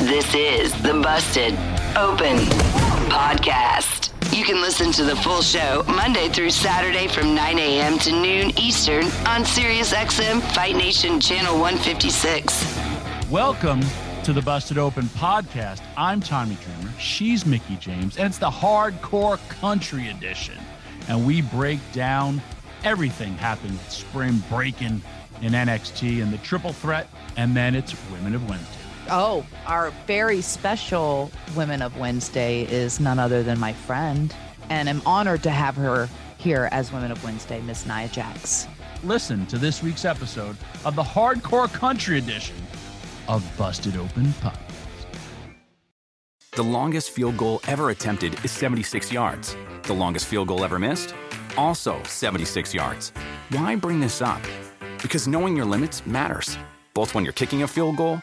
This is the Busted Open Podcast. You can listen to the full show Monday through Saturday from 9 a.m. to noon Eastern on SiriusXM Fight Nation Channel 156. Welcome to the Busted Open podcast. I'm Tommy Dreamer. She's Mickie James, and it's the Hardcore Country Edition. And we break down everything happening Spring Breakin' in NXT and the triple threat, and then it's Women of Wednesday. Oh, our very special Women of Wednesday is none other than my friend, and I'm honored to have her here as Women of Wednesday, Miss Nia Jax. Listen to this week's episode of the Hardcore Country Edition of Busted Open Podcast. The longest field goal ever attempted is 76 yards. The longest field goal ever missed? Also 76 yards. Why bring this up? Because knowing your limits matters, both when you're kicking a field goal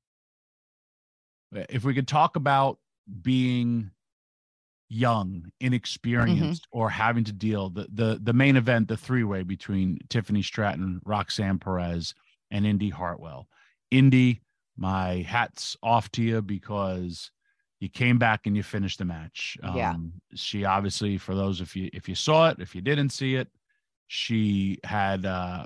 If we could talk about being young, inexperienced, or having to deal the the the main event, the three way between Tiffany Stratton, Roxanne Perez, and Indi Hartwell. Indi, my hats off to you because you came back and you finished the match. Yeah. Um, she obviously, for those if you if you saw it, if you didn't see it, she had uh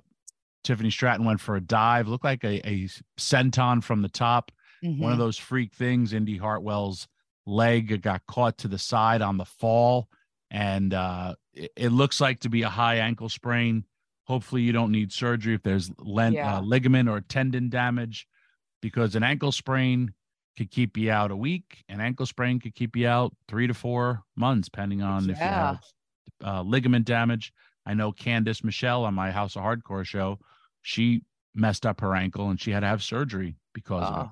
Tiffany Stratton went for a dive, looked like a, a senton from the top. One of Mhm. those freak things. Indi Hartwell's leg got caught to the side on the fall, and uh, it, it looks like to be a high ankle sprain. Hopefully, you don't need surgery if there's len- Yeah. uh, ligament or tendon damage, because an ankle sprain could keep you out a week. An ankle sprain could keep you out three to four months, depending on if you have uh, ligament damage. I know Candice Michelle on my House of Hardcore show, she messed up her ankle and she had to have surgery because of it.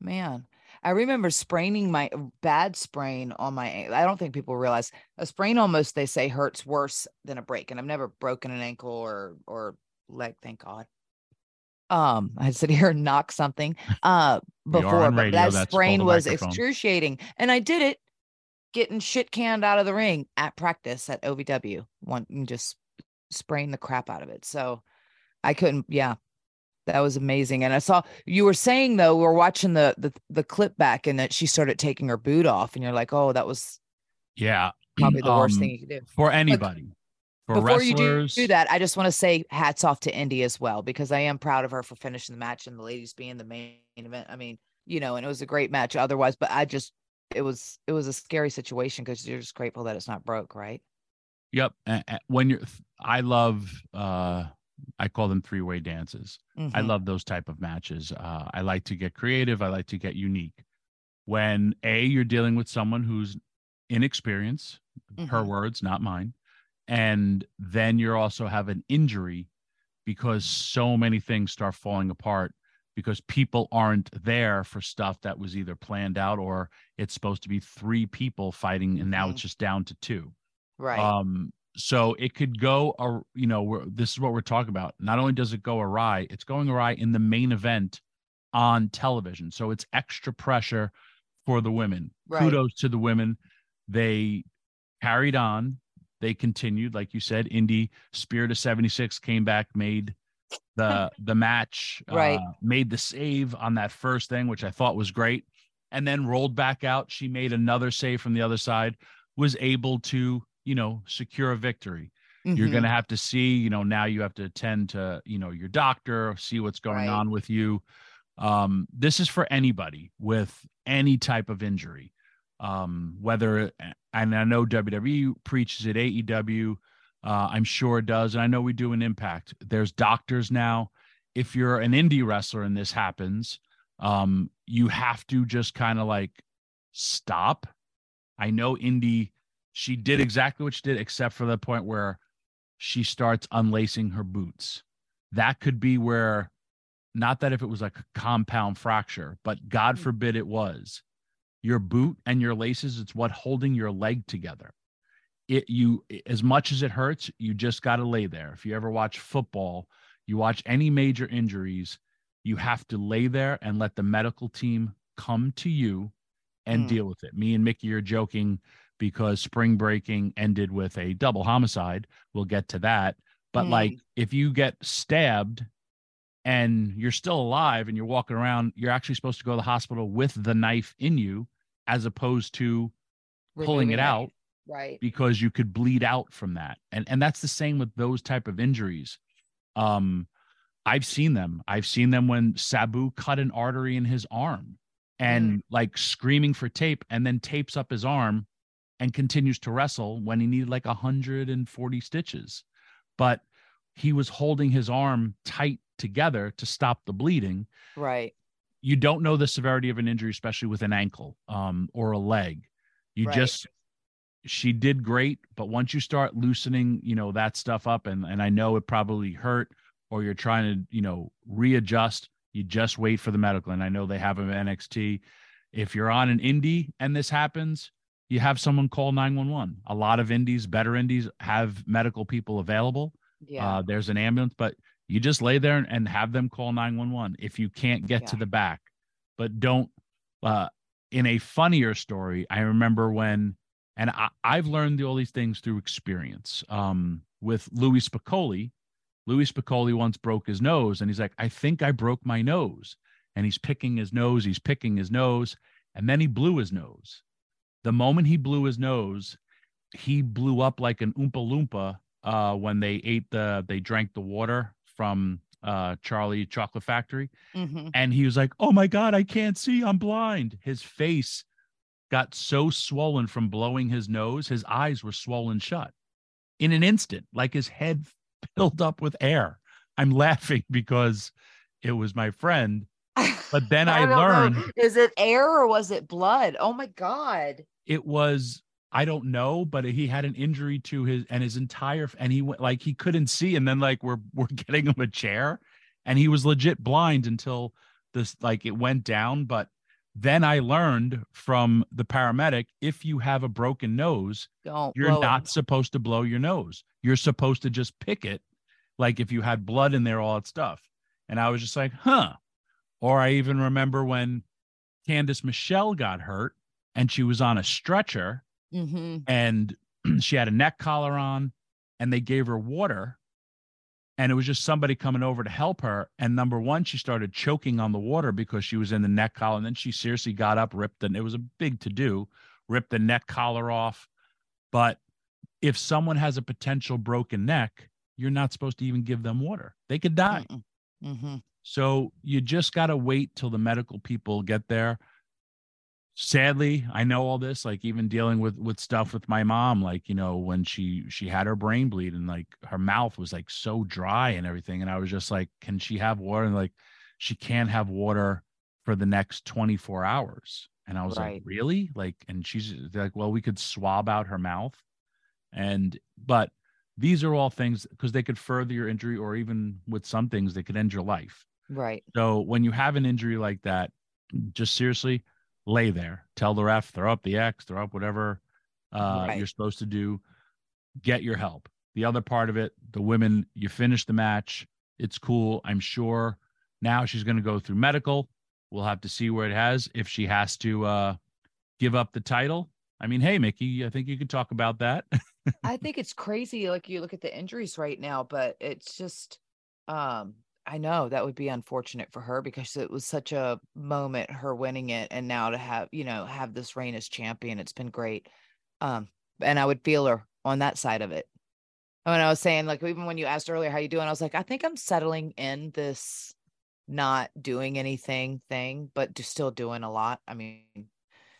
Man. I remember spraining my bad sprain on my I don't think people realize a sprain almost they say hurts worse than a break. And I've never broken an ankle or or leg, thank God. Um, I sit here and knock something uh before, but radio, that sprain was microphone. excruciating. And I did it getting shit canned out of the ring at practice at OVW. One and just spraying the crap out of it. So I couldn't, yeah. That was amazing. And I saw you were saying though, we are watching the the the clip back and that she started taking her boot off, and you're like, oh, that was Yeah. probably the worst Um, thing you could do. for anybody. For Before you do, do that, I just want to say hats off to Indi as well because I am proud of her for finishing the match and the ladies being the main event. I mean, you know, and it was a great match otherwise, but I just it was it was a scary situation because you're just grateful that it's not broke, right? Yep. When you're, I love, uh, I call them three way dances. I Mhm. love those type of matches. Uh, I like to get creative. I like to get unique. When a you're dealing with someone who's inexperienced, her Mhm. words, not mine, and then you're also have an injury because so many things start falling apart because people aren't there for stuff that was either planned out or it's supposed to be three people fighting and now Mhm. it's just down to two. Right. Um, so it could go, uh, you know, we're, this is what we're talking about. Not only does it go awry, it's going awry in the main event on television. So it's extra pressure for the women. Right. Kudos to the women. They carried on. They continued, like you said. Indi Spirit of '76 came back, made the the match, Right. uh, made the save on that first thing, which I thought was great, and then rolled back out. She made another save from the other side, was able to, you know, secure a victory. You're Mhm. going to have to see, you know, now you have to attend to, you know, your doctor, see what's going Right. on with you. Um, this is for anybody with any type of injury. Um, whether, and I know WWE preaches it, AEW, uh, I'm sure it does. And I know we do an impact. There's doctors now. If you're an indie wrestler and this happens, um, you have to just kind of like stop. I know Indi, she did exactly what she did, except for the point where she starts unlacing her boots. That could be where, not that if it was like a compound fracture, but God forbid it was, your boot and your laces, it's what holding your leg together. It you as much as it hurts, you just got to lay there. If you ever watch football, you watch any major injuries, you have to lay there and let the medical team come to you and Hmm. deal with it. Me and Mickie are joking because Spring Breakin' ended with a double homicide. We'll get to that. But Hmm. like if you get stabbed and you're still alive and you're walking around, you're actually supposed to go to the hospital with the knife in you as opposed to pulling it out Right. because you could bleed out from that. And and that's the same with those type of injuries. Um I've seen them. I've seen them when Sabu cut an artery in his arm and like screaming for tape and then tapes up his arm and continues to wrestle when he needed like 140 stitches. But he was holding his arm tight together to stop the bleeding Right. you don't know the severity of an injury, especially with an ankle um, or a leg. You Right. just she did great, but once you start loosening, you know, that stuff up, and and I know it probably hurt, or you're trying to, you know, readjust. You just wait for the medical, and I know they have them at NXT. If you're on an indie and this happens, you have someone call 911. A lot of indies, better indies, have medical people available Yeah. uh, there's an ambulance, but you just lay there and, and have them call 911 if you can't get to the back. But don't, uh, in a funnier story, I remember when, and I, I've learned all these things through experience um, with Louis Spicolli. Louis Spicolli once broke his nose and he's like, I think I broke my nose. And he's picking his nose, he's picking his nose, and then he blew his nose. The moment he blew his nose, he blew up like an Oompa Loompa uh, when they ate the, they drank the water from uh, Charlie Chocolate Factory. hmm And he was like, Oh my God, I can't see. I'm blind. His face got so swollen from blowing his nose, his eyes were swollen shut in an instant, like his head filled up with air. I'm laughing because it was my friend. But then I, know. learned Is it air or was it blood? Oh my god. It was I don't know, but he had an injury to his and his entire and he went like he couldn't see, and then like we're we're getting him a chair, and he was legit blind until this like it went down. But then I learned from the paramedic if you have a broken nose, Don't. you're blow it. not supposed to blow your nose. You're supposed to just pick it, like if you had blood in there, all that stuff. And I was just like, huh. Or I even remember when Candice Michelle got hurt and she was on a stretcher Mhm. and she had a neck collar on and they gave her water and it was just somebody coming over to help her and number one she started choking on the water because she was in the neck collar and then she seriously got up ripped and it was a big to do ripped the neck collar off but if someone has a potential broken neck you're not supposed to even give them water they could die Mm-mm. Mhm. so you just got to wait till the medical people get there. Sadly, I know all this, like even dealing with with stuff with my mom, like, you know, when she she had her brain bleed and like her mouth was like so dry and everything and I was just like, can she have water? And like she can't have water for the next 24 hours. And I was Right. like, really? Like and she's like, well, we could swab out her mouth. And but these are all things because they could further your injury or even with some things they could end your life Right. so when you have an injury like that just seriously lay there. Tell the ref throw up the x throw up whatever uh, Right. you're supposed to do. Get your help. The other part of it the women you finish the match. It's cool i'm sure. Now she's going to go through medical. We'll have to see where it has if she has to uh give up the title. I mean hey mickie i think you could talk about that. I think it's crazy. Like you look at the injuries right now, but it's just, um, I know that would be unfortunate for her because it was such a moment, her winning it, and now to have, you know, have this reign as champion, it's been great. Um, and I would feel her on that side of it. And I was saying, like, even when you asked earlier how you doing, I was like, I think I'm settling in this not doing anything thing, but just still doing a lot. I mean,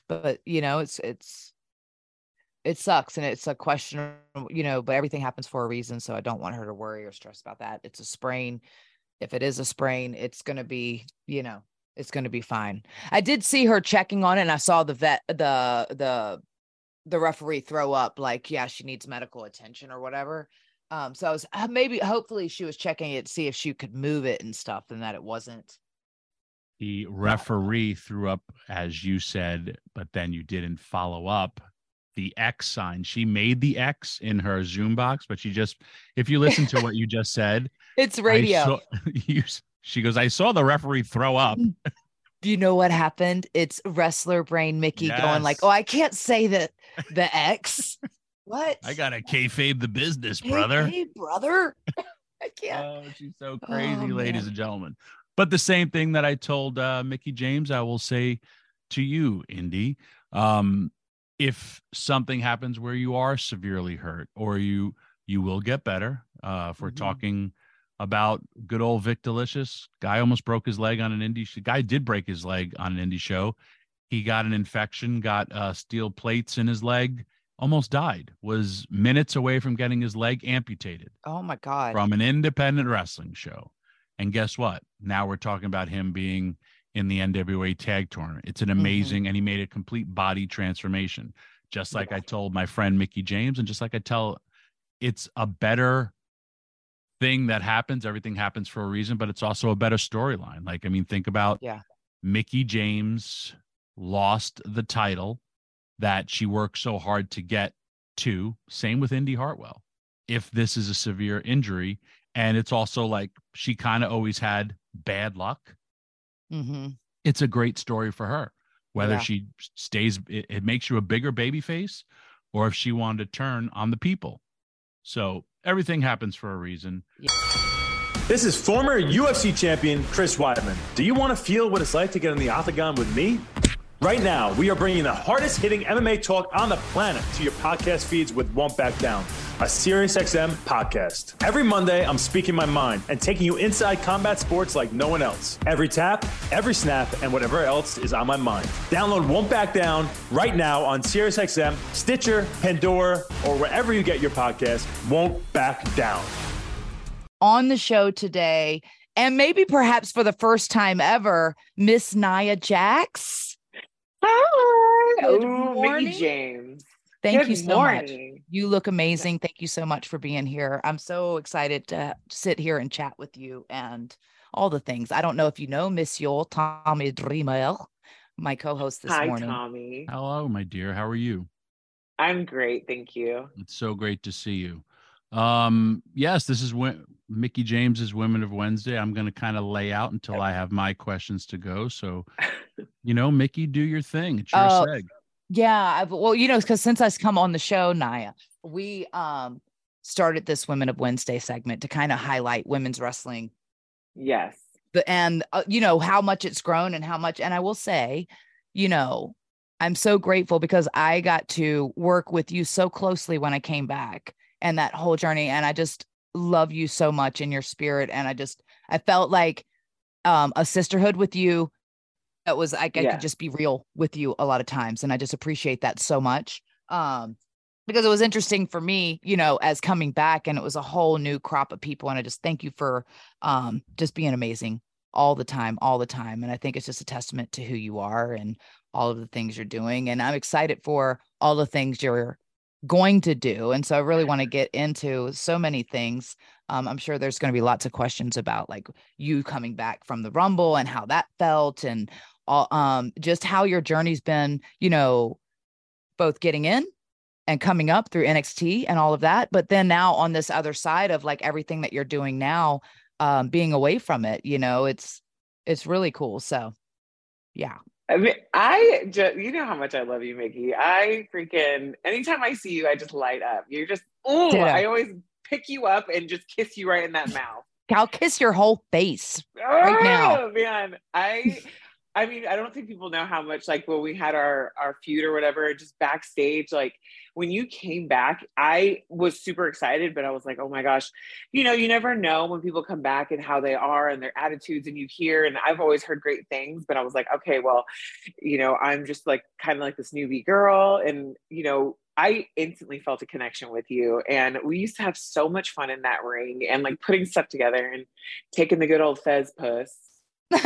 but you know, it's it's it sucks and it's a question, you know, but everything happens for a reason. So I don't want her to worry or stress about that. It's a sprain. If it is a sprain, it's going to be, you know, it's going to be fine. I did see her checking on it and I saw the vet, the, the, the referee throw up like, yeah, she needs medical attention or whatever. Um, so I was uh, maybe, hopefully she was checking it to see if she could move it and stuff and that it wasn't. the referee threw up as you said but then you didn't follow up the x sign she made the x in her zoom box but she just if you listen to what you just said It's radio. saw- you, she goes i saw the referee throw up Do you know what happened? It's wrestler brain Mickie going like, "Oh, I can't say that the X." what? i gotta kayfabe the business Hey, brother Hey, brother. I can't. Oh, she's so crazy, Oh, ladies man. and gentlemen. But the same thing that I told uh, Mickie James, I will say to you, Indi. Um, if something happens where you are severely hurt, or you you will get better. Uh, if we're Mhm. talking about good old Vik Dalishus, guy almost broke his leg on an indie. sh- Guy did break his leg on an indie show. He got an infection, got uh, steel plates in his leg, almost died. Was minutes away from getting his leg amputated Oh my god. from an independent wrestling show. And guess what? Now we're talking about him being in the NWA tag tournament. It's an Mhm. amazing, and he made a complete body transformation. Just like I told my friend Mickie James, and just like I tell, it's a better thing that happens. Everything happens for a reason, but it's also a better storyline. Like, I mean, think about Yeah. Mickie James lost the title that she worked so hard to get to. Same with Indi Hartwell. If this is a severe injury, and it's also like she kind of always had bad luck, hmm it's a great story for her. Whether Yeah. she stays, it, it makes you a bigger baby face, or if she wanted to turn on the people. So everything happens for a reason. This is former UFC champion Chris Weidman. Do you want to feel what it's like to get in the octagon with me? Right now, we are bringing the hardest hitting MMA talk on the planet to your podcast feeds with Won't Back Down, a SiriusXM podcast. Every Monday, I'm speaking my mind and taking you inside combat sports like no one else. Every tap, every snap, and whatever else is on my mind. Download Won't Back Down right now on SiriusXM, Stitcher, Pandora, or wherever you get your podcast. Won't Back Down. On the show today, and maybe perhaps for the first time ever, Miss Nia Jax. Hi. Good Ooh, morning. Mickie James. Thank Good you so much. You look amazing. Thank you so much for being here. I'm so excited to sit here and chat with you and all the things. I don't know if you know Miss Yule, Tommy Dreamer, my co-host this morning. Hi, morning. Tommy. Hello, my dear. How are you? I'm great, thank you. It's so great to see you. Um, yes, this is when Mickie James's Women of Wednesday. I'm going to kind of lay out until I have my questions to go. So, you know, Mickie, do your thing. It's your Oh, seg. Yeah, I've, well, you know, because since I've come on the show, Nia, we um started this Women of Wednesday segment to kind of highlight women's wrestling Yes. the and uh, you know how much it's grown and how much and i will say you know i'm so grateful because i got to work with you so closely when i came back and that whole journey and i just love you so much in your spirit and i just i felt like um a sisterhood with you that was like i Yeah. could just be real with you a lot of times and i just appreciate that so much um because it was interesting for me, you know, as coming back and it was a whole new crop of people. And I just thank you for um just being amazing all the time, all the time. And I think it's just a testament to who you are and all of the things you're doing. And I'm excited for all the things you're going to do. And so I really want to get into so many things. Um, I'm sure there's going to be lots of questions about like you coming back from the Rumble and how that felt and all, um, just how your journey's been, you know, both getting in and coming up through NXT and all of that. But then now on this other side of like everything that you're doing now, um, being away from it, you know, it's, it's really cool. So yeah. I mean, I just, you know how much I love you, Mickie. I freaking, anytime I see you, I just light up. You're just, oh, I always pick you up and just kiss you right in that mouth. I'll kiss your whole face right now. Oh, man, I I mean, I don't think people know how much like when we had our our feud or whatever, just backstage, like when you came back, I was super excited, but I was like, oh my gosh, you know, you never know when people come back and how they are and their attitudes, and you hear, and I've always heard great things, but I was like, okay, well, you know, I'm just like kind of like this newbie girl, and you know, I instantly felt a connection with you. And we used to have so much fun in that ring and like putting stuff together and taking the good old Fez puss.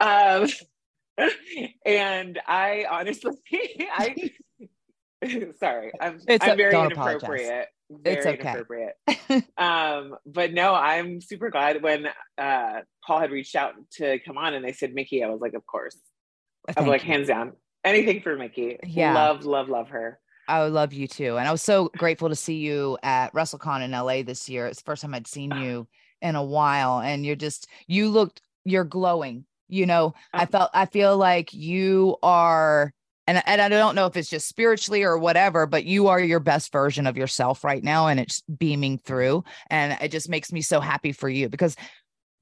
Um, and I honestly, I sorry, I'm it's I'm a, very inappropriate. Very it's okay. inappropriate. um, but no, I'm super glad when uh Paul had reached out to come on and they said Mickie, I was like, of course. I was like, you. hands down. Anything for Mickie. Yeah. Love, love, love her. I love you too. And I was so grateful to see you at WrestleCon in LA this year. It's the first time I'd seen you in a while. And you're just, you looked, you're glowing you know i uh-huh. felt i feel like you are and, and i don't know if it's just spiritually or whatever but you are your best version of yourself right now and it's beaming through and it just makes me so happy for you because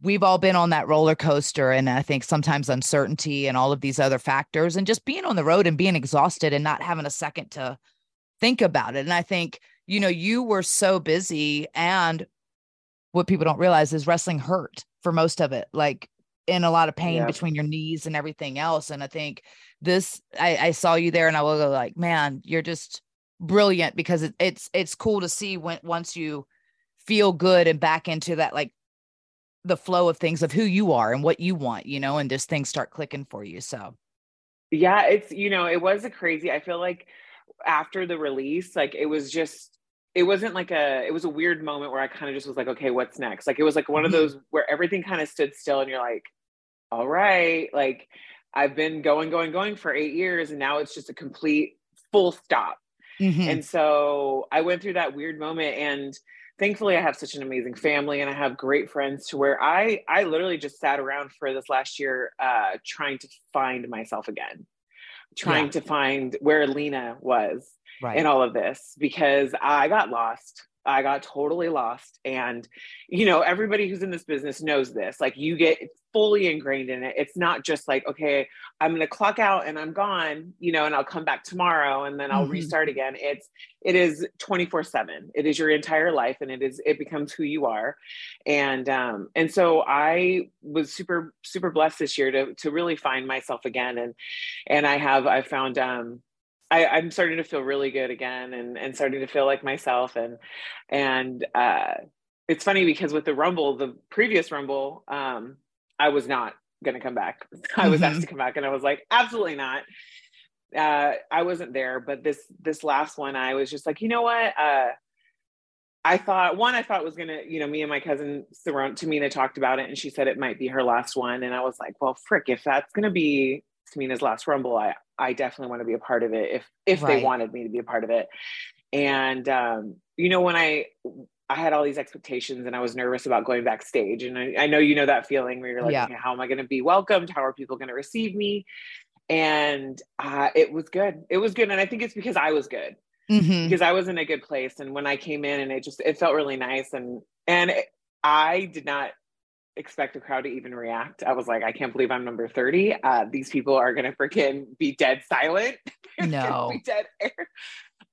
we've all been on that roller coaster and i think sometimes uncertainty and all of these other factors and just being on the road and being exhausted and not having a second to think about it and i think you know you were so busy and what people don't realize is wrestling hurt for most of it like in a lot of pain yeah. between your knees and everything else. And I think this, I, I saw you there and I will go like, man, you're just brilliant because it, it's, it's cool to see when, once you feel good and back into that, like the flow of things of who you are and what you want, you know, and just things start clicking for you. So. Yeah, it's, you know, it was a crazy, I feel like after the release, like it was just, it wasn't like a it was a weird moment where I kind of just was like, okay, what's next? Like it was like one of mm-hmm. those where everything kind of stood still and you're like, all right, like I've been going, going, going for eight years, and now it's just a complete full stop. Mm-hmm. And so I went through that weird moment and thankfully I have such an amazing family and I have great friends to where I I literally just sat around for this last year uh trying to find myself again. Trying yeah. to find where Lena was right. in all of this because I got lost. I got totally lost. And, you know, everybody who's in this business knows this. Like, you get fully ingrained in it. It's not just like, okay, I'm going to clock out and I'm gone, you know, and I'll come back tomorrow and then I'll mm-hmm. restart again. It's, it is 24 seven. It is your entire life and it is, it becomes who you are. And, um, and so I was super, super blessed this year to, to really find myself again. And, and I have, I found, um, I, I'm starting to feel really good again and, and starting to feel like myself. And, and, uh, it's funny because with the Rumble, the previous Rumble, um, I was not going to come back. I was mm-hmm. asked to come back and I was like, absolutely not. Uh, I wasn't there, but this, this last one, I was just like, you know what? Uh, I thought one, I thought was gonna, you know, me and my cousin Tamina talked about it, and she said it might be her last one, and I was like, well, frick, if that's gonna be Tamina's last Rumble, I I definitely want to be a part of it if if right. they wanted me to be a part of it. And um, you know, when I I had all these expectations and I was nervous about going backstage. And I, I know you know that feeling where you're like, yeah. okay, how am I going to be welcomed? How are people going to receive me? And uh, it was good. It was good. And I think it's because I was good. Mm-hmm. Because I was in a good place, and when I came in, and it just it felt really nice, and and it, I did not expect the crowd to even react. I was like, I can't believe I'm number 30. Uh, these people are gonna freaking be dead silent. no. be dead air.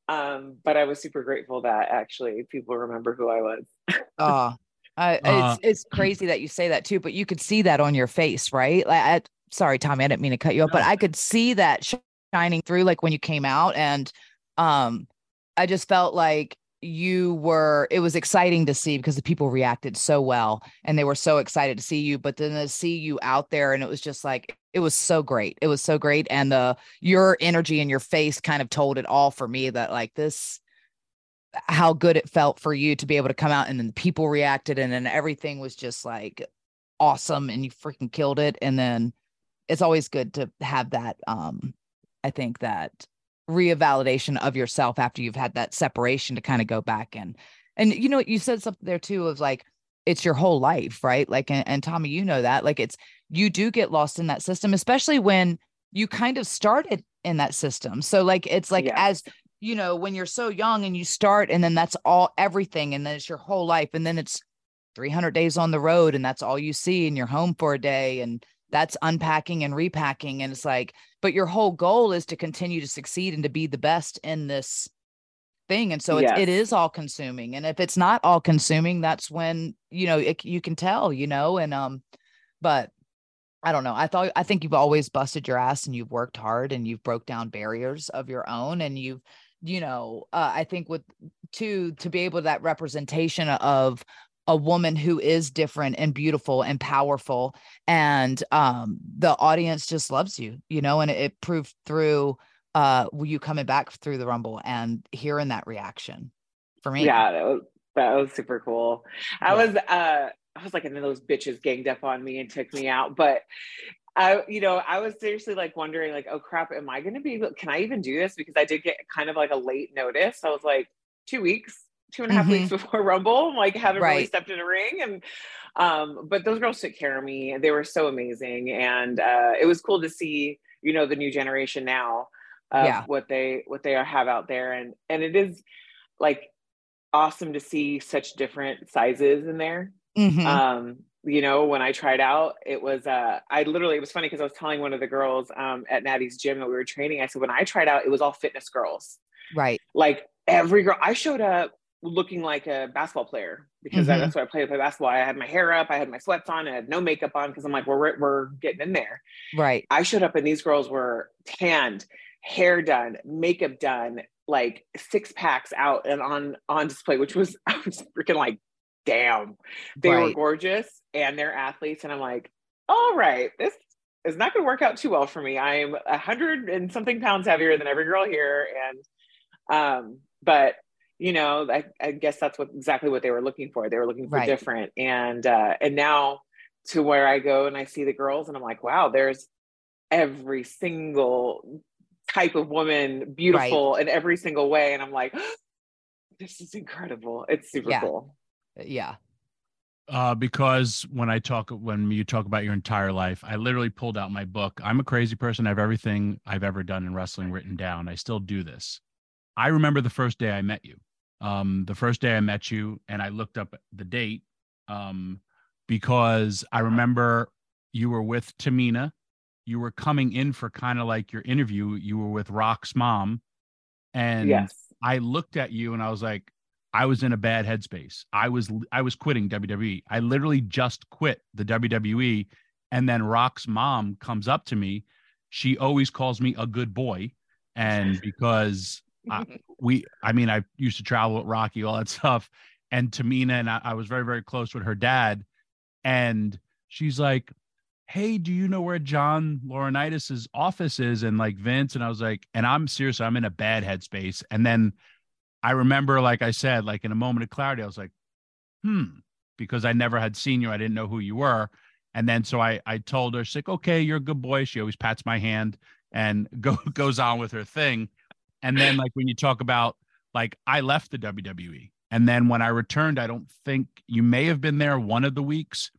Um, but I was super grateful that actually people remember who I was. oh, uh, it's it's crazy that you say that too, but you could see that on your face, right? Like, I, sorry, Tommy, I didn't mean to cut you off, no. but I could see that shining through, like when you came out, and um, I just felt like you were it was exciting to see because the people reacted so well and they were so excited to see you but then to see you out there and it was just like it was so great. It was so great. And the your energy and your face kind of told it all for me that like this how good it felt for you to be able to come out and then people reacted and then everything was just like awesome and you freaking killed it. And then it's always good to have that um i think that reevaluation of yourself after you've had that separation to kind of go back and and you know you said something there too of like it's your whole life right like and, and tommy you know that like it's you do get lost in that system especially when you kind of started in that system so like it's like Yes. as you know when you're so young and you start and then that's all everything and then it's your whole life and then it's 300 days on the road and that's all you see and you're home for a day and that's unpacking and repacking and it's like but your whole goal is to continue to succeed and to be the best in this thing and so it's, it Yes. is all consuming and if it's not all consuming that's when you know it, you can tell you know and um but i don't know i thought i think you've always busted your ass and you've worked hard and you've broke down barriers of your own and you've you know uh, i think with to to be able to that representation of a woman who is different and beautiful and powerful and um the audience just loves you you know and it, it proved through uh you coming back through the rumble and hearing that reaction for me Yeah, that was that was super cool. I was uh I was like, and then those bitches ganged up on me and took me out. But I, you know, I was seriously like wondering, like, oh crap, am I gonna be can I even do this? Because I did get kind of like a late notice. I was like, two weeks, two and a half Mhm. weeks before Rumble. Like haven't really stepped in a ring. And um, but those girls took care of me. They were so amazing. And uh it was cool to see, you know, the new generation now of Yeah. what they what they have out there. And and it is like awesome to see such different sizes in there. Mhm. Um, you know, when I tried out, it was uh I literally it was funny because I was telling one of the girls um at Natty's gym that we were training, I said when I tried out, it was all fitness girls. right Like every girl I showed up looking like a basketball player because Mhm. that's what I played play basketball. I had my hair up, I had my sweats on, I had no makeup on because I'm like, we're we're getting in there. right I showed up and these girls were tanned, hair done, makeup done, like six packs out and on on display, which was I was freaking like, damn, they were gorgeous and they're athletes, and I'm like, all right, this is not going to work out too well for me. I am a hundred and something pounds heavier than every girl here, and um, but you know, I, I guess that's what exactly what they were looking for. They were looking for Right. different, and uh, and now to where I go and I see the girls, and I'm like, wow, there's every single type of woman beautiful in every single way, and I'm like, this is incredible. It's super Yeah. cool. yeah uh, because when I talk when you talk about your entire life, I literally pulled out my book. I'm a crazy person. I have everything I've ever done in wrestling written down. I still do this. I remember the first day I met you. Um, the first day I met you, and I looked up the date um, because I remember you were with Tamina. You were coming in for kind of like your interview. You were with Rock's mom, and yes. I looked at you and I was like, I was in a bad headspace. I was I was quitting WWE. I literally just quit the WWE. And then Rock's mom comes up to me. She always calls me a good boy. And because I, we, I mean, I used to travel with Rocky, all that stuff. And Tamina and I, I was very, very close with her dad. And she's like, Hey, do you know where John Laurinaitis's office is? And like Vince. And I was like, and I'm serious, I'm in a bad headspace. And then I remember, like I said, like in a moment of clarity, I was like, hmm, because I never had seen you. I didn't know who you were. And then so I I told her, she's like, okay, you're a good boy. She always pats my hand and go goes on with her thing. And then like when you talk about like I left the WWE. And then when I returned, I don't think you may have been there one of the weeks,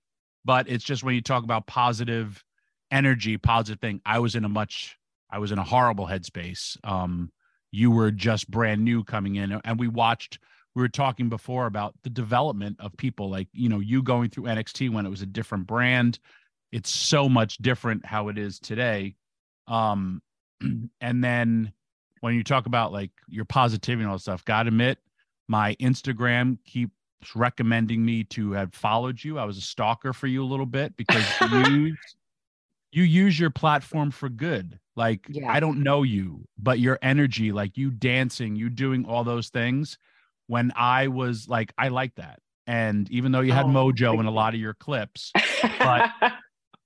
but it's just when you talk about positive energy, positive thing, I was in a much I was in a horrible headspace. Um you were just brand new coming in and we watched we were talking before about the development of people like you know you going through NXT when it was a different brand it's so much different how it is today um and then when you talk about like your positivity and all that stuff gotta admit my Instagram keeps recommending me to have followed you. I was a stalker for you a little bit because you you use your platform for good. Like Yeah. i don't know you but your energy like you dancing you doing all those things. When i was like i like that. And even though you had Oh, mojo in a lot of your clips But-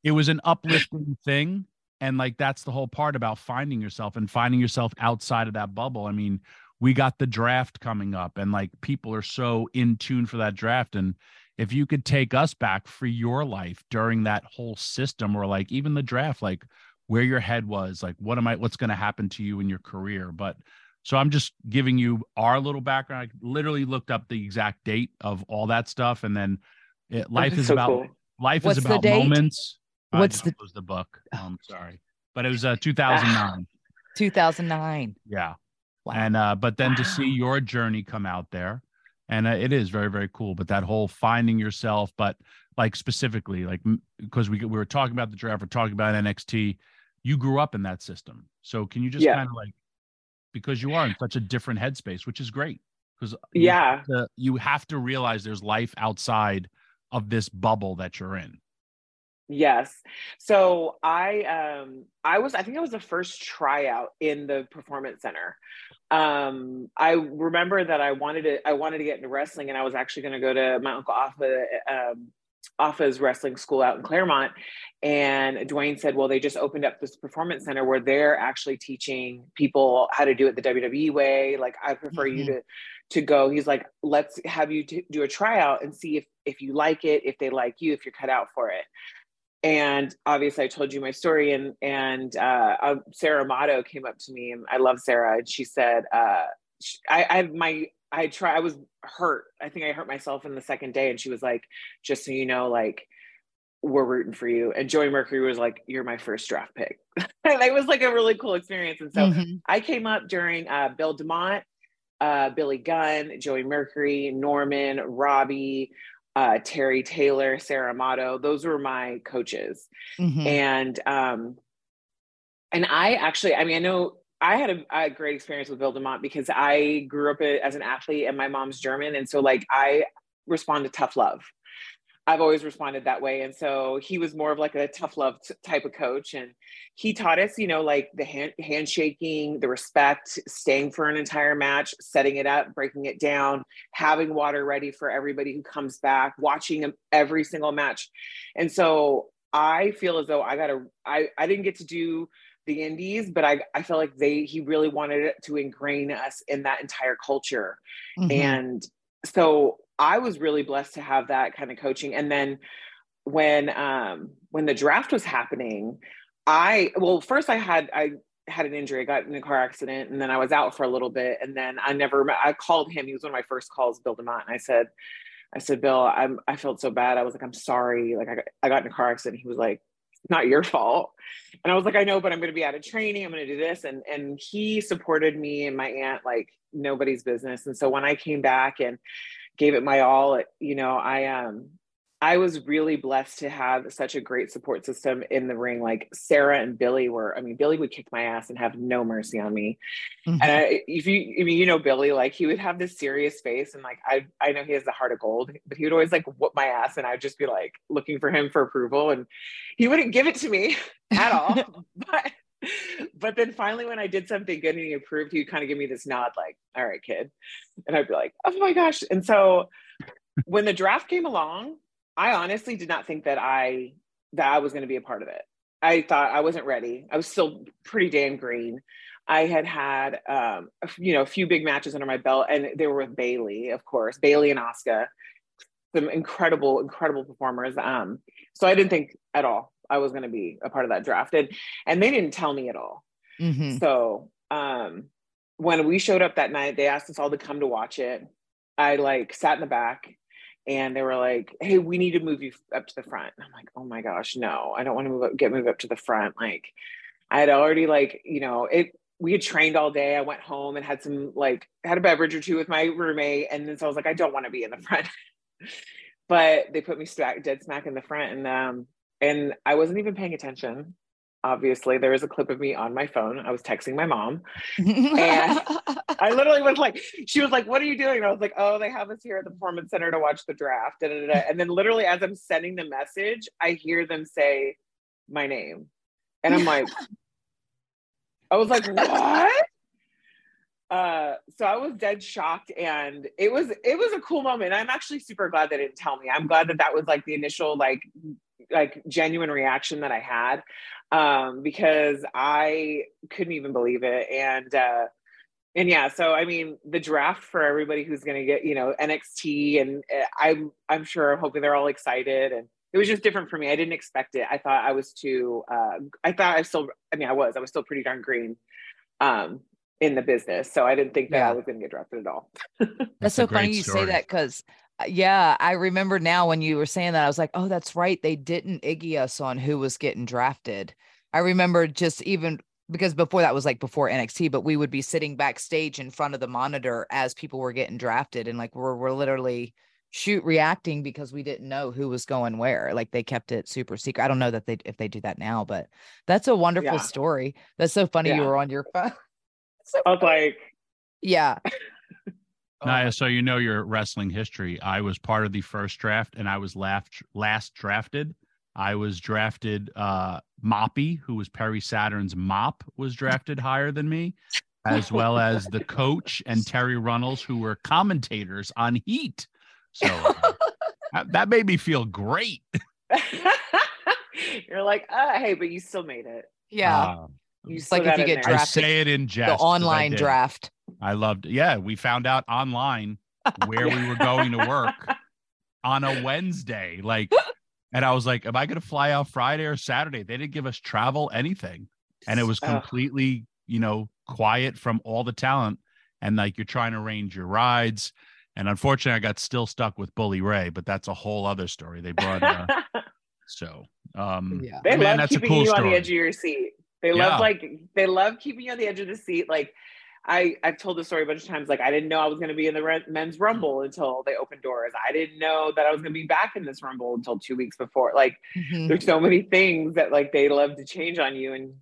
it was an uplifting thing and like that's the whole part about finding yourself and finding yourself outside of that bubble. I mean we got the draft coming up and like people are so in tune for that draft. And if you could take us back for your life during that whole system or like even the draft like where your head was like what am i what's going to happen to you in your career? But so i'm just giving you our little background. I literally looked up the exact date of all that stuff. And then it, life is so about cool. life What's is about moments. I What's just the- closed the book. I'm sorry. But it was uh 2009 2009. yeah. Wow. and uh but then to see your journey come out there and uh, it is very very cool but that whole finding yourself but like specifically like because we we were talking about the draft we're talking about nxt you grew up in that system. So can you just Yeah. kind of like because you are in such a different headspace which is great because Yeah. you have to realize there's life outside of this bubble that you're in Yes. So I um I was I think I was the first tryout in the performance center. Um I remember that I wanted to I wanted to get into wrestling and I was actually going to go to my uncle Afa um Afa's wrestling school out in Claremont and Dwayne said, "Well, they just opened up this performance center where they're actually teaching people how to do it the WWE way. Like I prefer you Mhm. to to go." He's like, "Let's have you t- do a tryout and see if if you like it, if they like you, if you're cut out for it." And obviously i told you my story and and uh, uh sara Amato came up to me and i love sarah and she said uh sh- i i my i try i was hurt. I think i hurt myself in the second day and she was like just so you know like we're rooting for you. And joey mercury was like you're my first draft pick. And it was like a really cool experience. And so Mhm. I came up during uh, Bill DeMott, uh, Billy Gunn, Joey Mercury, Norman, Robbie, uh, Terry Taylor, Sara Amato. Those were my coaches, Mhm. and um, and I actually, I mean, I know I had a, a great experience with Bill DeMott because I grew up as an athlete, and my mom's German, and so like I respond to tough love. I've always responded that way. And so he was more of like a tough love t- type of coach. And he taught us, you know, like the hand, handshaking, the respect, staying for an entire match, setting it up, breaking it down, having water ready for everybody who comes back, watching every single match. And so I feel as though I got to, I, I didn't get to do the indies, but I, I feel like they, he really wanted it to ingrain us in that entire culture Mhm. and so i was really blessed to have that kind of coaching. And then when um when the draft was happening i well first i had i had an injury i got in a car accident and then i was out for a little bit and then i never i called him he was one of my first calls bill demott and i said i said bill i'm i felt so bad i was like i'm sorry like i got, I got in a car accident he was like not your fault and i was like i know but i'm going to be out of training i'm going to do this and and he supported me and my aunt like nobody's business and so when i came back and gave it my all you know i um i was really blessed to have such a great support system in the ring. Like sara and billy were i mean billy would kick my ass and have no mercy on me. Mhm. and I, if you I mean you know billy like he would have this serious face and like i i know he has the heart of gold but he would always like whoop my ass and i'd just be like looking for him for approval and he wouldn't give it to me at all. But but then finally when i did something good and he approved he would kind of give me this nod like all right kid. And i'd be like oh my gosh. And so when the draft came along i honestly did not think that i that i was going to be a part of it. I thought i wasn't ready. I was still pretty damn green. I had had um you know a few big matches under my belt and they were with bayley of course bayley and asuka some incredible incredible performers. Um so i didn't think at all i was going to be a part of that draft and and they didn't tell me at all Mhm. so um when we showed up that night, they asked us all to come to watch it. I like sat in the back and they were like, Hey, we need to move you up to the front. And I'm like, Oh my gosh, no, I don't want to move up, get moved up to the front. Like I had already like, you know, it we had trained all day. I went home and had some like had a beverage or two with my roommate. And then so I was like, I don't want to be in the front. but they put me smack dead smack in the front and um and I wasn't even paying attention. Obviously, there was a clip of me on my phone. I was texting my mom. And I literally was like, she was like, "What are you doing?" And I was like, "Oh, they have us here at the performance center to watch the draft." Da, da, da, da. And then, literally, as I'm sending the message, I hear them say my name, and I'm like, I was like, "What?" Uh, so I was dead shocked, and it was it was a cool moment. I'm actually super glad they didn't tell me. I'm glad that that was like the initial like like genuine reaction that I had um, because I couldn't even believe it, and uh, and yeah, so I mean, the draft for everybody who's going to get, you know, NXT, and uh, I'm I'm sure I'm hoping they're all excited, and it was just different for me. I didn't expect it. I thought I was too. Uh, I thought I still. I mean, I was. I was still pretty darn green. Um, in the business. So I didn't think that yeah. I was going to get drafted at all. That's, that's so funny you story. say that because, Uh, yeah, I remember now when you were saying that, I was like, oh, that's right. They didn't Iggy us on who was getting drafted. I remember just even because before that was like before NXT, but we would be sitting backstage in front of the monitor as people were getting drafted, and like we're we're literally shoot reacting because we didn't know who was going where. Like they kept it super secret. I don't know that they if they do that now, but that's a wonderful yeah. story. That's so funny yeah. you were on your phone. so I was like, yeah. Nia, so you know your wrestling history. I was part of the first draft and I was last last drafted. I was drafted uh Moppy, who was Perry Saturn's mop, was drafted higher than me, as well as the coach and Terri Runnels, who were commentators on Heat. So uh, that made me feel great. You're like, uh, hey, but you still made it. Yeah. Uh, you like if you get drafted. I say it in jest. The online draft. I loved. It. Yeah, we found out online where we were going to work on a Wednesday. Like and I was like, Am I going to fly out Friday or Saturday? They didn't give us travel, anything. And it was completely, you know, quiet from all the talent. And like you're trying to arrange your rides. And unfortunately, I got still stuck with Bully Ray, but that's a whole other story. They brought, uh, so, um, yeah, they man, love keeping you story. on the edge of your seat. They yeah. love, like, they love keeping you on the edge of the seat. Like, I I've told the story a bunch of times. Like I didn't know I was going to be in the re- men's rumble until they opened doors. I didn't know that I was going to be back in this rumble until two weeks before. Like mm-hmm. there's so many things that like they love to change on you and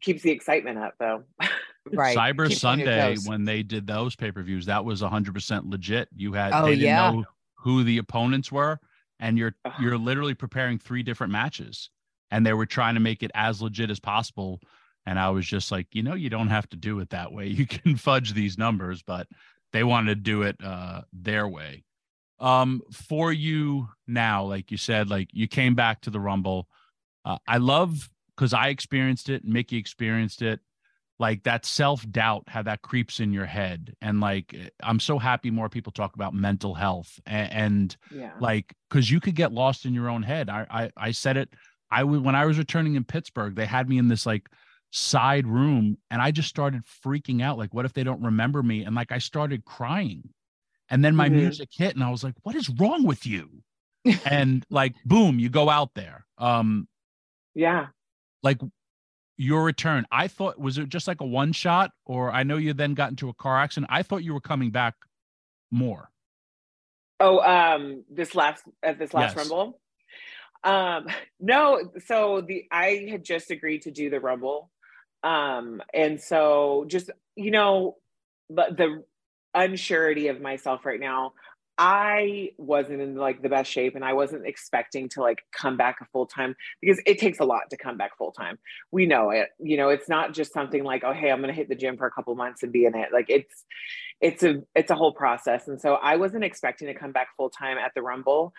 keeps the excitement up though. right. Cyber Keep Sunday when they did those pay per views, that was 100 percent legit. You had oh, they didn't yeah. know who the opponents were, and you're you're literally preparing three different matches, and they were trying to make it as legit as possible and I was just like, you know, you don't have to do it that way. You can fudge these numbers, but they wanted to do it uh, their way. Um, for you now, like you said, like you came back to the Rumble. Uh, I love because I experienced it, Mickie experienced it. Like that self doubt, how that creeps in your head, and like eh, I'm so happy more people talk about mental health and, and yeah. like because you could get lost in your own head. I I, I said it. I when I was returning in Pittsburgh, they had me in this like side room and I just started freaking out. Like, what if they don't remember me? And like, I started crying. And then my mm-hmm. music hit and I was like, what is wrong with you? and like, boom, you go out there. Um, yeah. Like your return, I thought, was it just like a one shot? Or I know you then got into a car accident. I thought you were coming back more. Oh, um, this last, at this last yes. Rumble? Um, no, so the I had just agreed to do the Rumble um, and so just, you know, but the unsurety of myself right now, I wasn't in like the best shape and I wasn't expecting to like come back full time because it takes a lot to come back full time. We know it. You know, it's not just something like, oh hey, I'm gonna hit the gym for a couple months and be in it. Like it's it's a it's a whole process. And so I wasn't expecting to come back full time at the Rumble.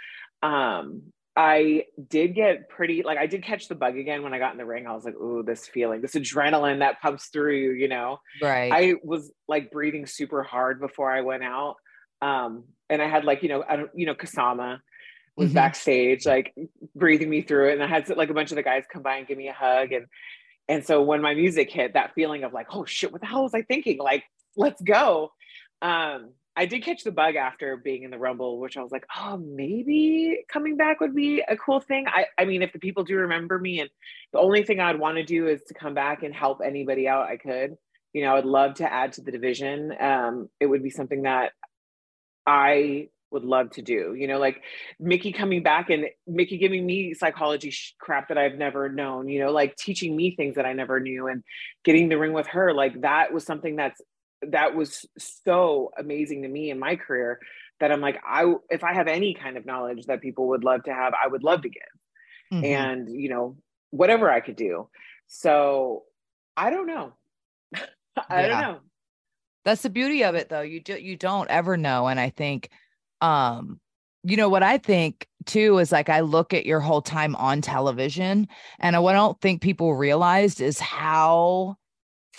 Um, I did get pretty like I did catch the bug again when I got in the ring. I was like, "Ooh, this feeling, this adrenaline that pumps through you," you know. Right. I was like breathing super hard before I went out, um, and I had like you know, I don't, you know, Kasama was mm-hmm. backstage like breathing me through it, and I had like a bunch of the guys come by and give me a hug, and and so when my music hit, that feeling of like, "Oh shit, what the hell was I thinking?" Like, let's go. Um, I did catch the bug after being in the Rumble, which I was like, oh, maybe coming back would be a cool thing. I, I mean, if the people do remember me, and the only thing I'd want to do is to come back and help anybody out I could. You know, I'd love to add to the division. Um, it would be something that I would love to do. You know, like Mickie coming back and Mickie giving me psychology crap that I've never known. You know, like teaching me things that I never knew, and getting the ring with her. Like that was something that's that was so amazing to me in my career that I'm like, I if I have any kind of knowledge that people would love to have, I would love to give. Mm-hmm. And you know, whatever I could do. So I don't know. I yeah. don't know. That's the beauty of it though. You do you don't ever know. And I think um you know what I think too is like I look at your whole time on television and what I don't think people realized is how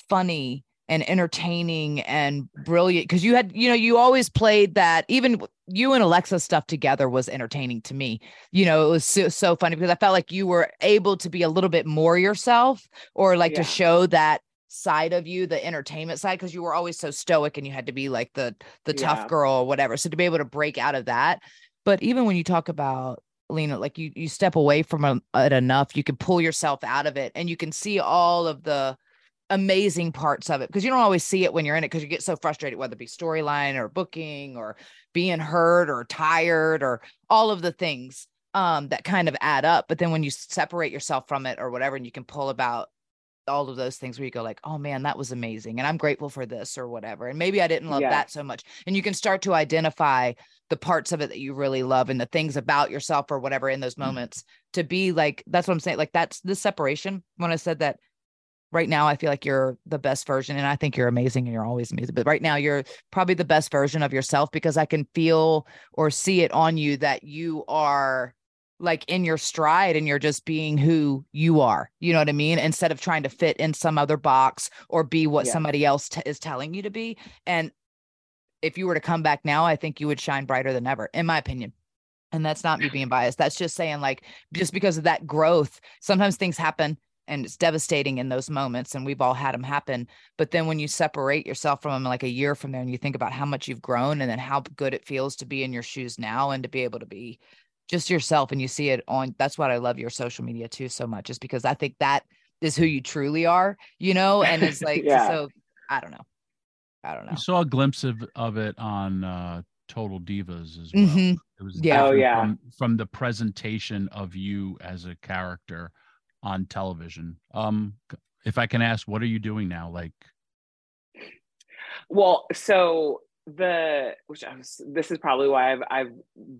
funny and entertaining and brilliant because you had you know you always played that even you and alexa stuff together was entertaining to me. You know it was so, so funny because i felt like you were able to be a little bit more yourself or like Yeah. to show that side of you the entertainment side because you were always so stoic and you had to be like the the tough girl or whatever. So to be able to break out of that. But even when you talk about Lena, like you you step away from um, it enough, you can pull yourself out of it and you can see all of the amazing parts of it because you don't always see it when you're in it because you get so frustrated, whether it be storyline or booking or being hurt or tired or all of the things um that kind of add up. But then when you separate yourself from it or whatever, and you can pull about all of those things where you go like, oh man, that was amazing. And I'm grateful for this or whatever. And maybe I didn't love Yeah. that so much. And you can start to identify the parts of it that you really love and the things about yourself or whatever in those moments to be like that's what I'm saying. Like that's the separation. When I said that right now, I feel like you're the best version, and I think you're amazing and you're always amazing. But right now, you're probably the best version of yourself because I can feel or see it on you that you are like in your stride and you're just being who you are. You know what I mean? Instead of trying to fit in some other box or be what Yeah. somebody else t- is telling you to be. And if you were to come back now, I think you would shine brighter than ever, in my opinion. And that's not me being biased. That's just saying, like, just because of that growth, sometimes things happen and it's devastating in those moments. And we've all had them happen. But then when you separate yourself from them like a year from there and you think about how much you've grown and then how good it feels to be in your shoes now and to be able to be just yourself and you see it on that's what I love your social media too so much, is because I think that is who you truly are, you know? And it's like, Yeah. so I don't know. I don't know. You saw a glimpse of, of it on uh, Total Divas as well. Mhm. It was Yeah. Oh, yeah. from, from the presentation of you as a character on television. Um, if I can ask, what are you doing now? Like, Well, so the which I was this is probably why I've I've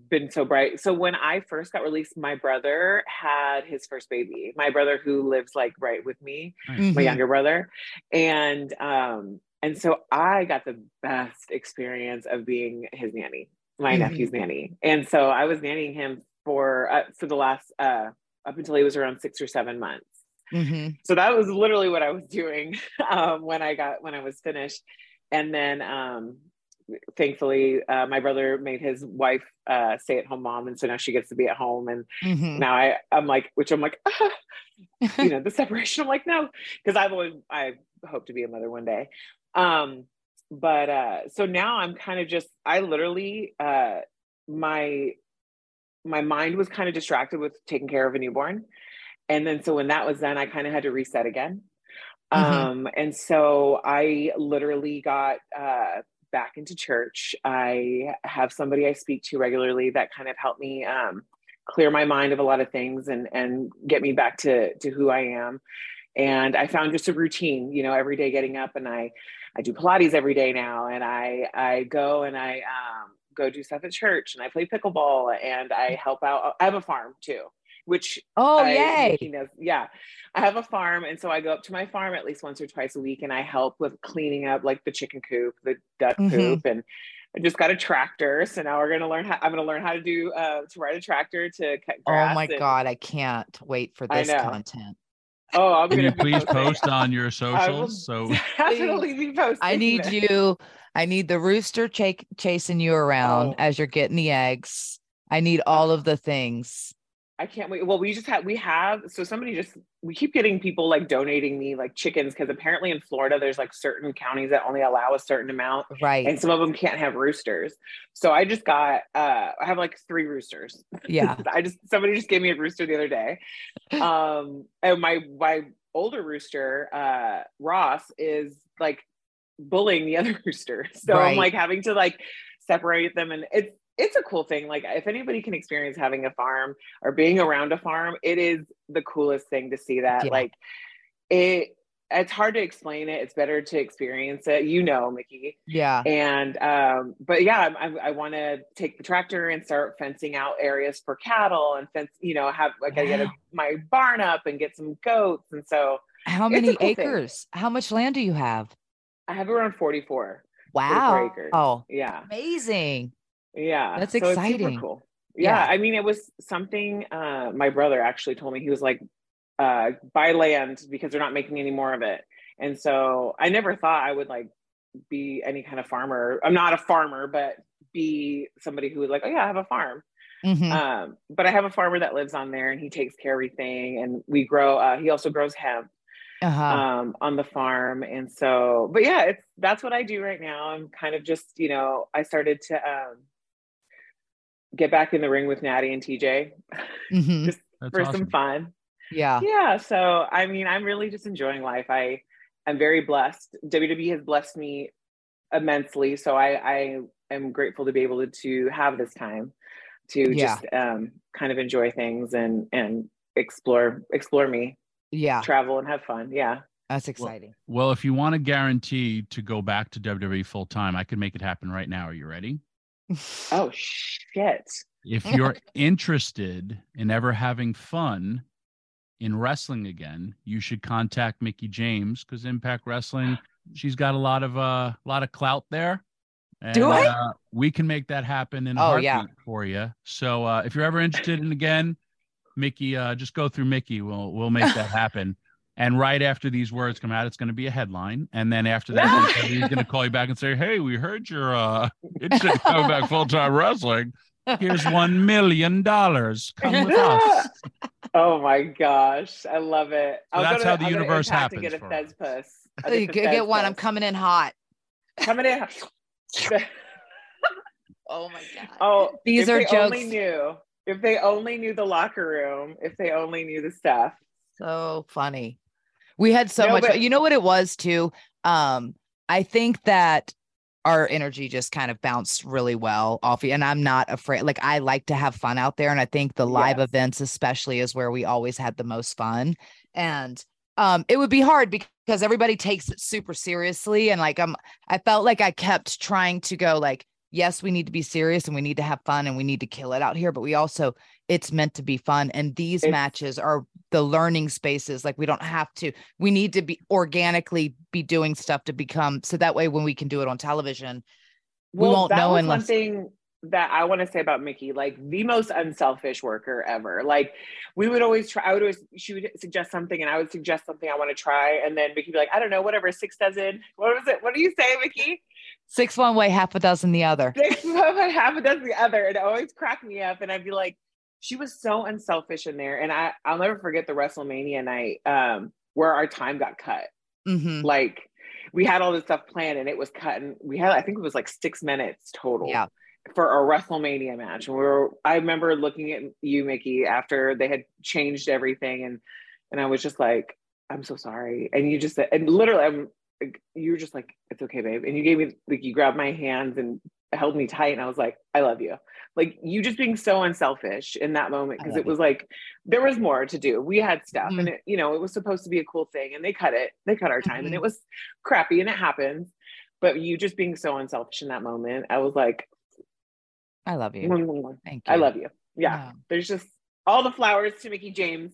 been so bright. So when I first got released, my brother had his first baby. My brother who lives like right with me, my Mhm. younger brother. And um and so I got the best experience of being his nanny, my Mhm. nephew's nanny. And so I was nannying him for uh, for the last uh up until he was around 6 or 7 months Mhm. so that was literally what I was doing um, when I got when I was finished, and then um, thankfully uh, my brother made his wife uh, stay at home mom, and so now she gets to be at home, and Mhm. now I I'm like, which I'm like, ah, you know, the separation. I'm like, no, because I've always I hope to be a mother one day. Um, but uh, so now I'm kind of just I literally uh, my my mind was kind of distracted with taking care of a newborn. And then so when that was done, I kind of had to reset again. Mhm. Um, and so I literally got uh, back into church. I have somebody I speak to regularly that kind of helped me um, clear my mind of a lot of things and and get me back to to who I am. And I found just a routine, you know, every day getting up and I I do Pilates every day now, and I I go and I um, go do stuff at church, and I play pickleball, and I help out. I have a farm too, which Oh, I, yay. Mickie knows- yeah, I have a farm, and so I go up to my farm at least once or twice a week, and I help with cleaning up like the chicken coop, the duck Mhm. coop, and I just got a tractor. So now we're gonna learn how. I'm gonna learn how to do uh, to ride a tractor to cut grass. Oh my and- God. I can't wait for this content. Oh, I'm can gonna you please posting. post on your I will socials? So definitely be posting. I need this. you. I need the rooster ch- chasing you around Oh. as you're getting the eggs. I need all of the things. I can't wait. Well, we just have we have so somebody just we keep getting people like donating me like chickens because apparently in Florida there's like certain counties that only allow a certain amount Right. and some of them can't have roosters. So I just got uh I have like three roosters. Yeah. I just somebody just gave me a rooster the other day. Um and my my older rooster uh Ross is like bullying the other rooster. So Right. I'm like having to like separate them and it's it's a cool thing. Like if anybody can experience having a farm or being around a farm, it is the coolest thing to see that. Yeah. Like it it's hard to explain it. It's better to experience it. You know, Mickie. Yeah. And um, but yeah, I, I want to take the tractor and start fencing out areas for cattle and fence. You know, have like I gotta get a, my barn up and get some goats. And so How many cool thing. acres? How much land do you have? I have around forty four. Wow. acres. Oh, Yeah. amazing. Yeah. That's so exciting. cool. Yeah, Yeah. I mean, it was something uh, my brother actually told me. He was like, uh, buy land because they're not making any more of it. And so I never thought I would like be any kind of farmer. I'm not a farmer, but be somebody who would like, oh yeah, I have a farm. Mhm. Um, but I have a farmer that lives on there and he takes care of everything. And we grow, uh, he also grows hemp uh-huh. um, on the farm. And so, but yeah, it's, that's what I do right now. I'm kind of just, you know, I started to um, get back in the ring with Natty and TJ Mhm. just That's for awesome. some fun. Yeah. Yeah. So, I mean, I'm really just enjoying life. I, I'm very blessed. WWE has blessed me immensely. So I, I am grateful to be able to, to have this time to Yeah. just um, kind of enjoy things and, and explore, explore me, Yeah. travel and have fun. Yeah. That's exciting. Well, if you want to guarantee to go back to WWE full time, I can make it happen right now. Are you ready? Oh shit. If you're interested in ever having fun in wrestling again, you should contact Mickie James because Impact Wrestling, she's got a lot of uh lot of clout there. And, Do I? Uh, we can make that happen in a Oh, heartbeat yeah. for you. So uh, if you're ever interested in again, Mickie, uh, just go through Mickie. We'll we'll make that happen. And right after these words come out, it's going to be a headline. And then after that, he's going to call you back and say, "Hey, we heard you're uh, interested in coming back full time wrestling. Here's one million dollars. Come with us." oh my gosh. I love it. So that's how the I'll to universe Impact and happens Get a Fez us. puss. You the get one. I'm coming in hot. coming in. Oh my god. Oh, These if are they Only jokes. knew if they only knew the locker room. If they only knew the stuff. so funny. We had so No, much. but- you know what it was too. Um, I think that our energy just kind of bounced really well off. you. And I'm not afraid. Like I like to have fun out there, and I think the live Yes. events, especially, is where we always had the most fun. And um, it would be hard because everybody takes it super seriously, and like I'm, I felt like I kept trying to go like. Yes, we need to be serious and we need to have fun and we need to kill it out here, but we also it's meant to be fun and these It's- matches are the learning spaces like we don't have to we need to be organically be doing stuff to become so that way when we can do it on television We won't know unless- one thing that I want to say about Mickie, like the most unselfish worker ever. Like we would always try. I would always she would suggest something, and I would suggest something I want to try, and then Mickie would be like, I don't know, whatever, six dozen. What was it? What do you say, Mickie? Six one way half a dozen the other Six, one way, half a dozen the other, and it always cracked me up. And I'd be like, she was so unselfish in there, and I I'll never forget the WrestleMania night um, where our time got cut. Mhm. Like we had all this stuff planned, and it was cut, and we had I think it was like six minutes total. yeah for a WrestleMania match. And we were I remember looking at you, Mickie, after they had changed everything and and I was just like, I'm so sorry. And you just said and literally I'm you were just like, it's okay, babe. And you gave me like you grabbed my hands and held me tight and I was like, I love you. Like you just being so unselfish in that moment because love it was like there was more to do. We had stuff Mhm. and it, you know, it was supposed to be a cool thing and they cut it. They cut our time and Mhm. it was crappy and it happens. But you just being so unselfish in that moment, I was like, i love you thank you I love you. Yeah. There's just all the flowers to Mickie James.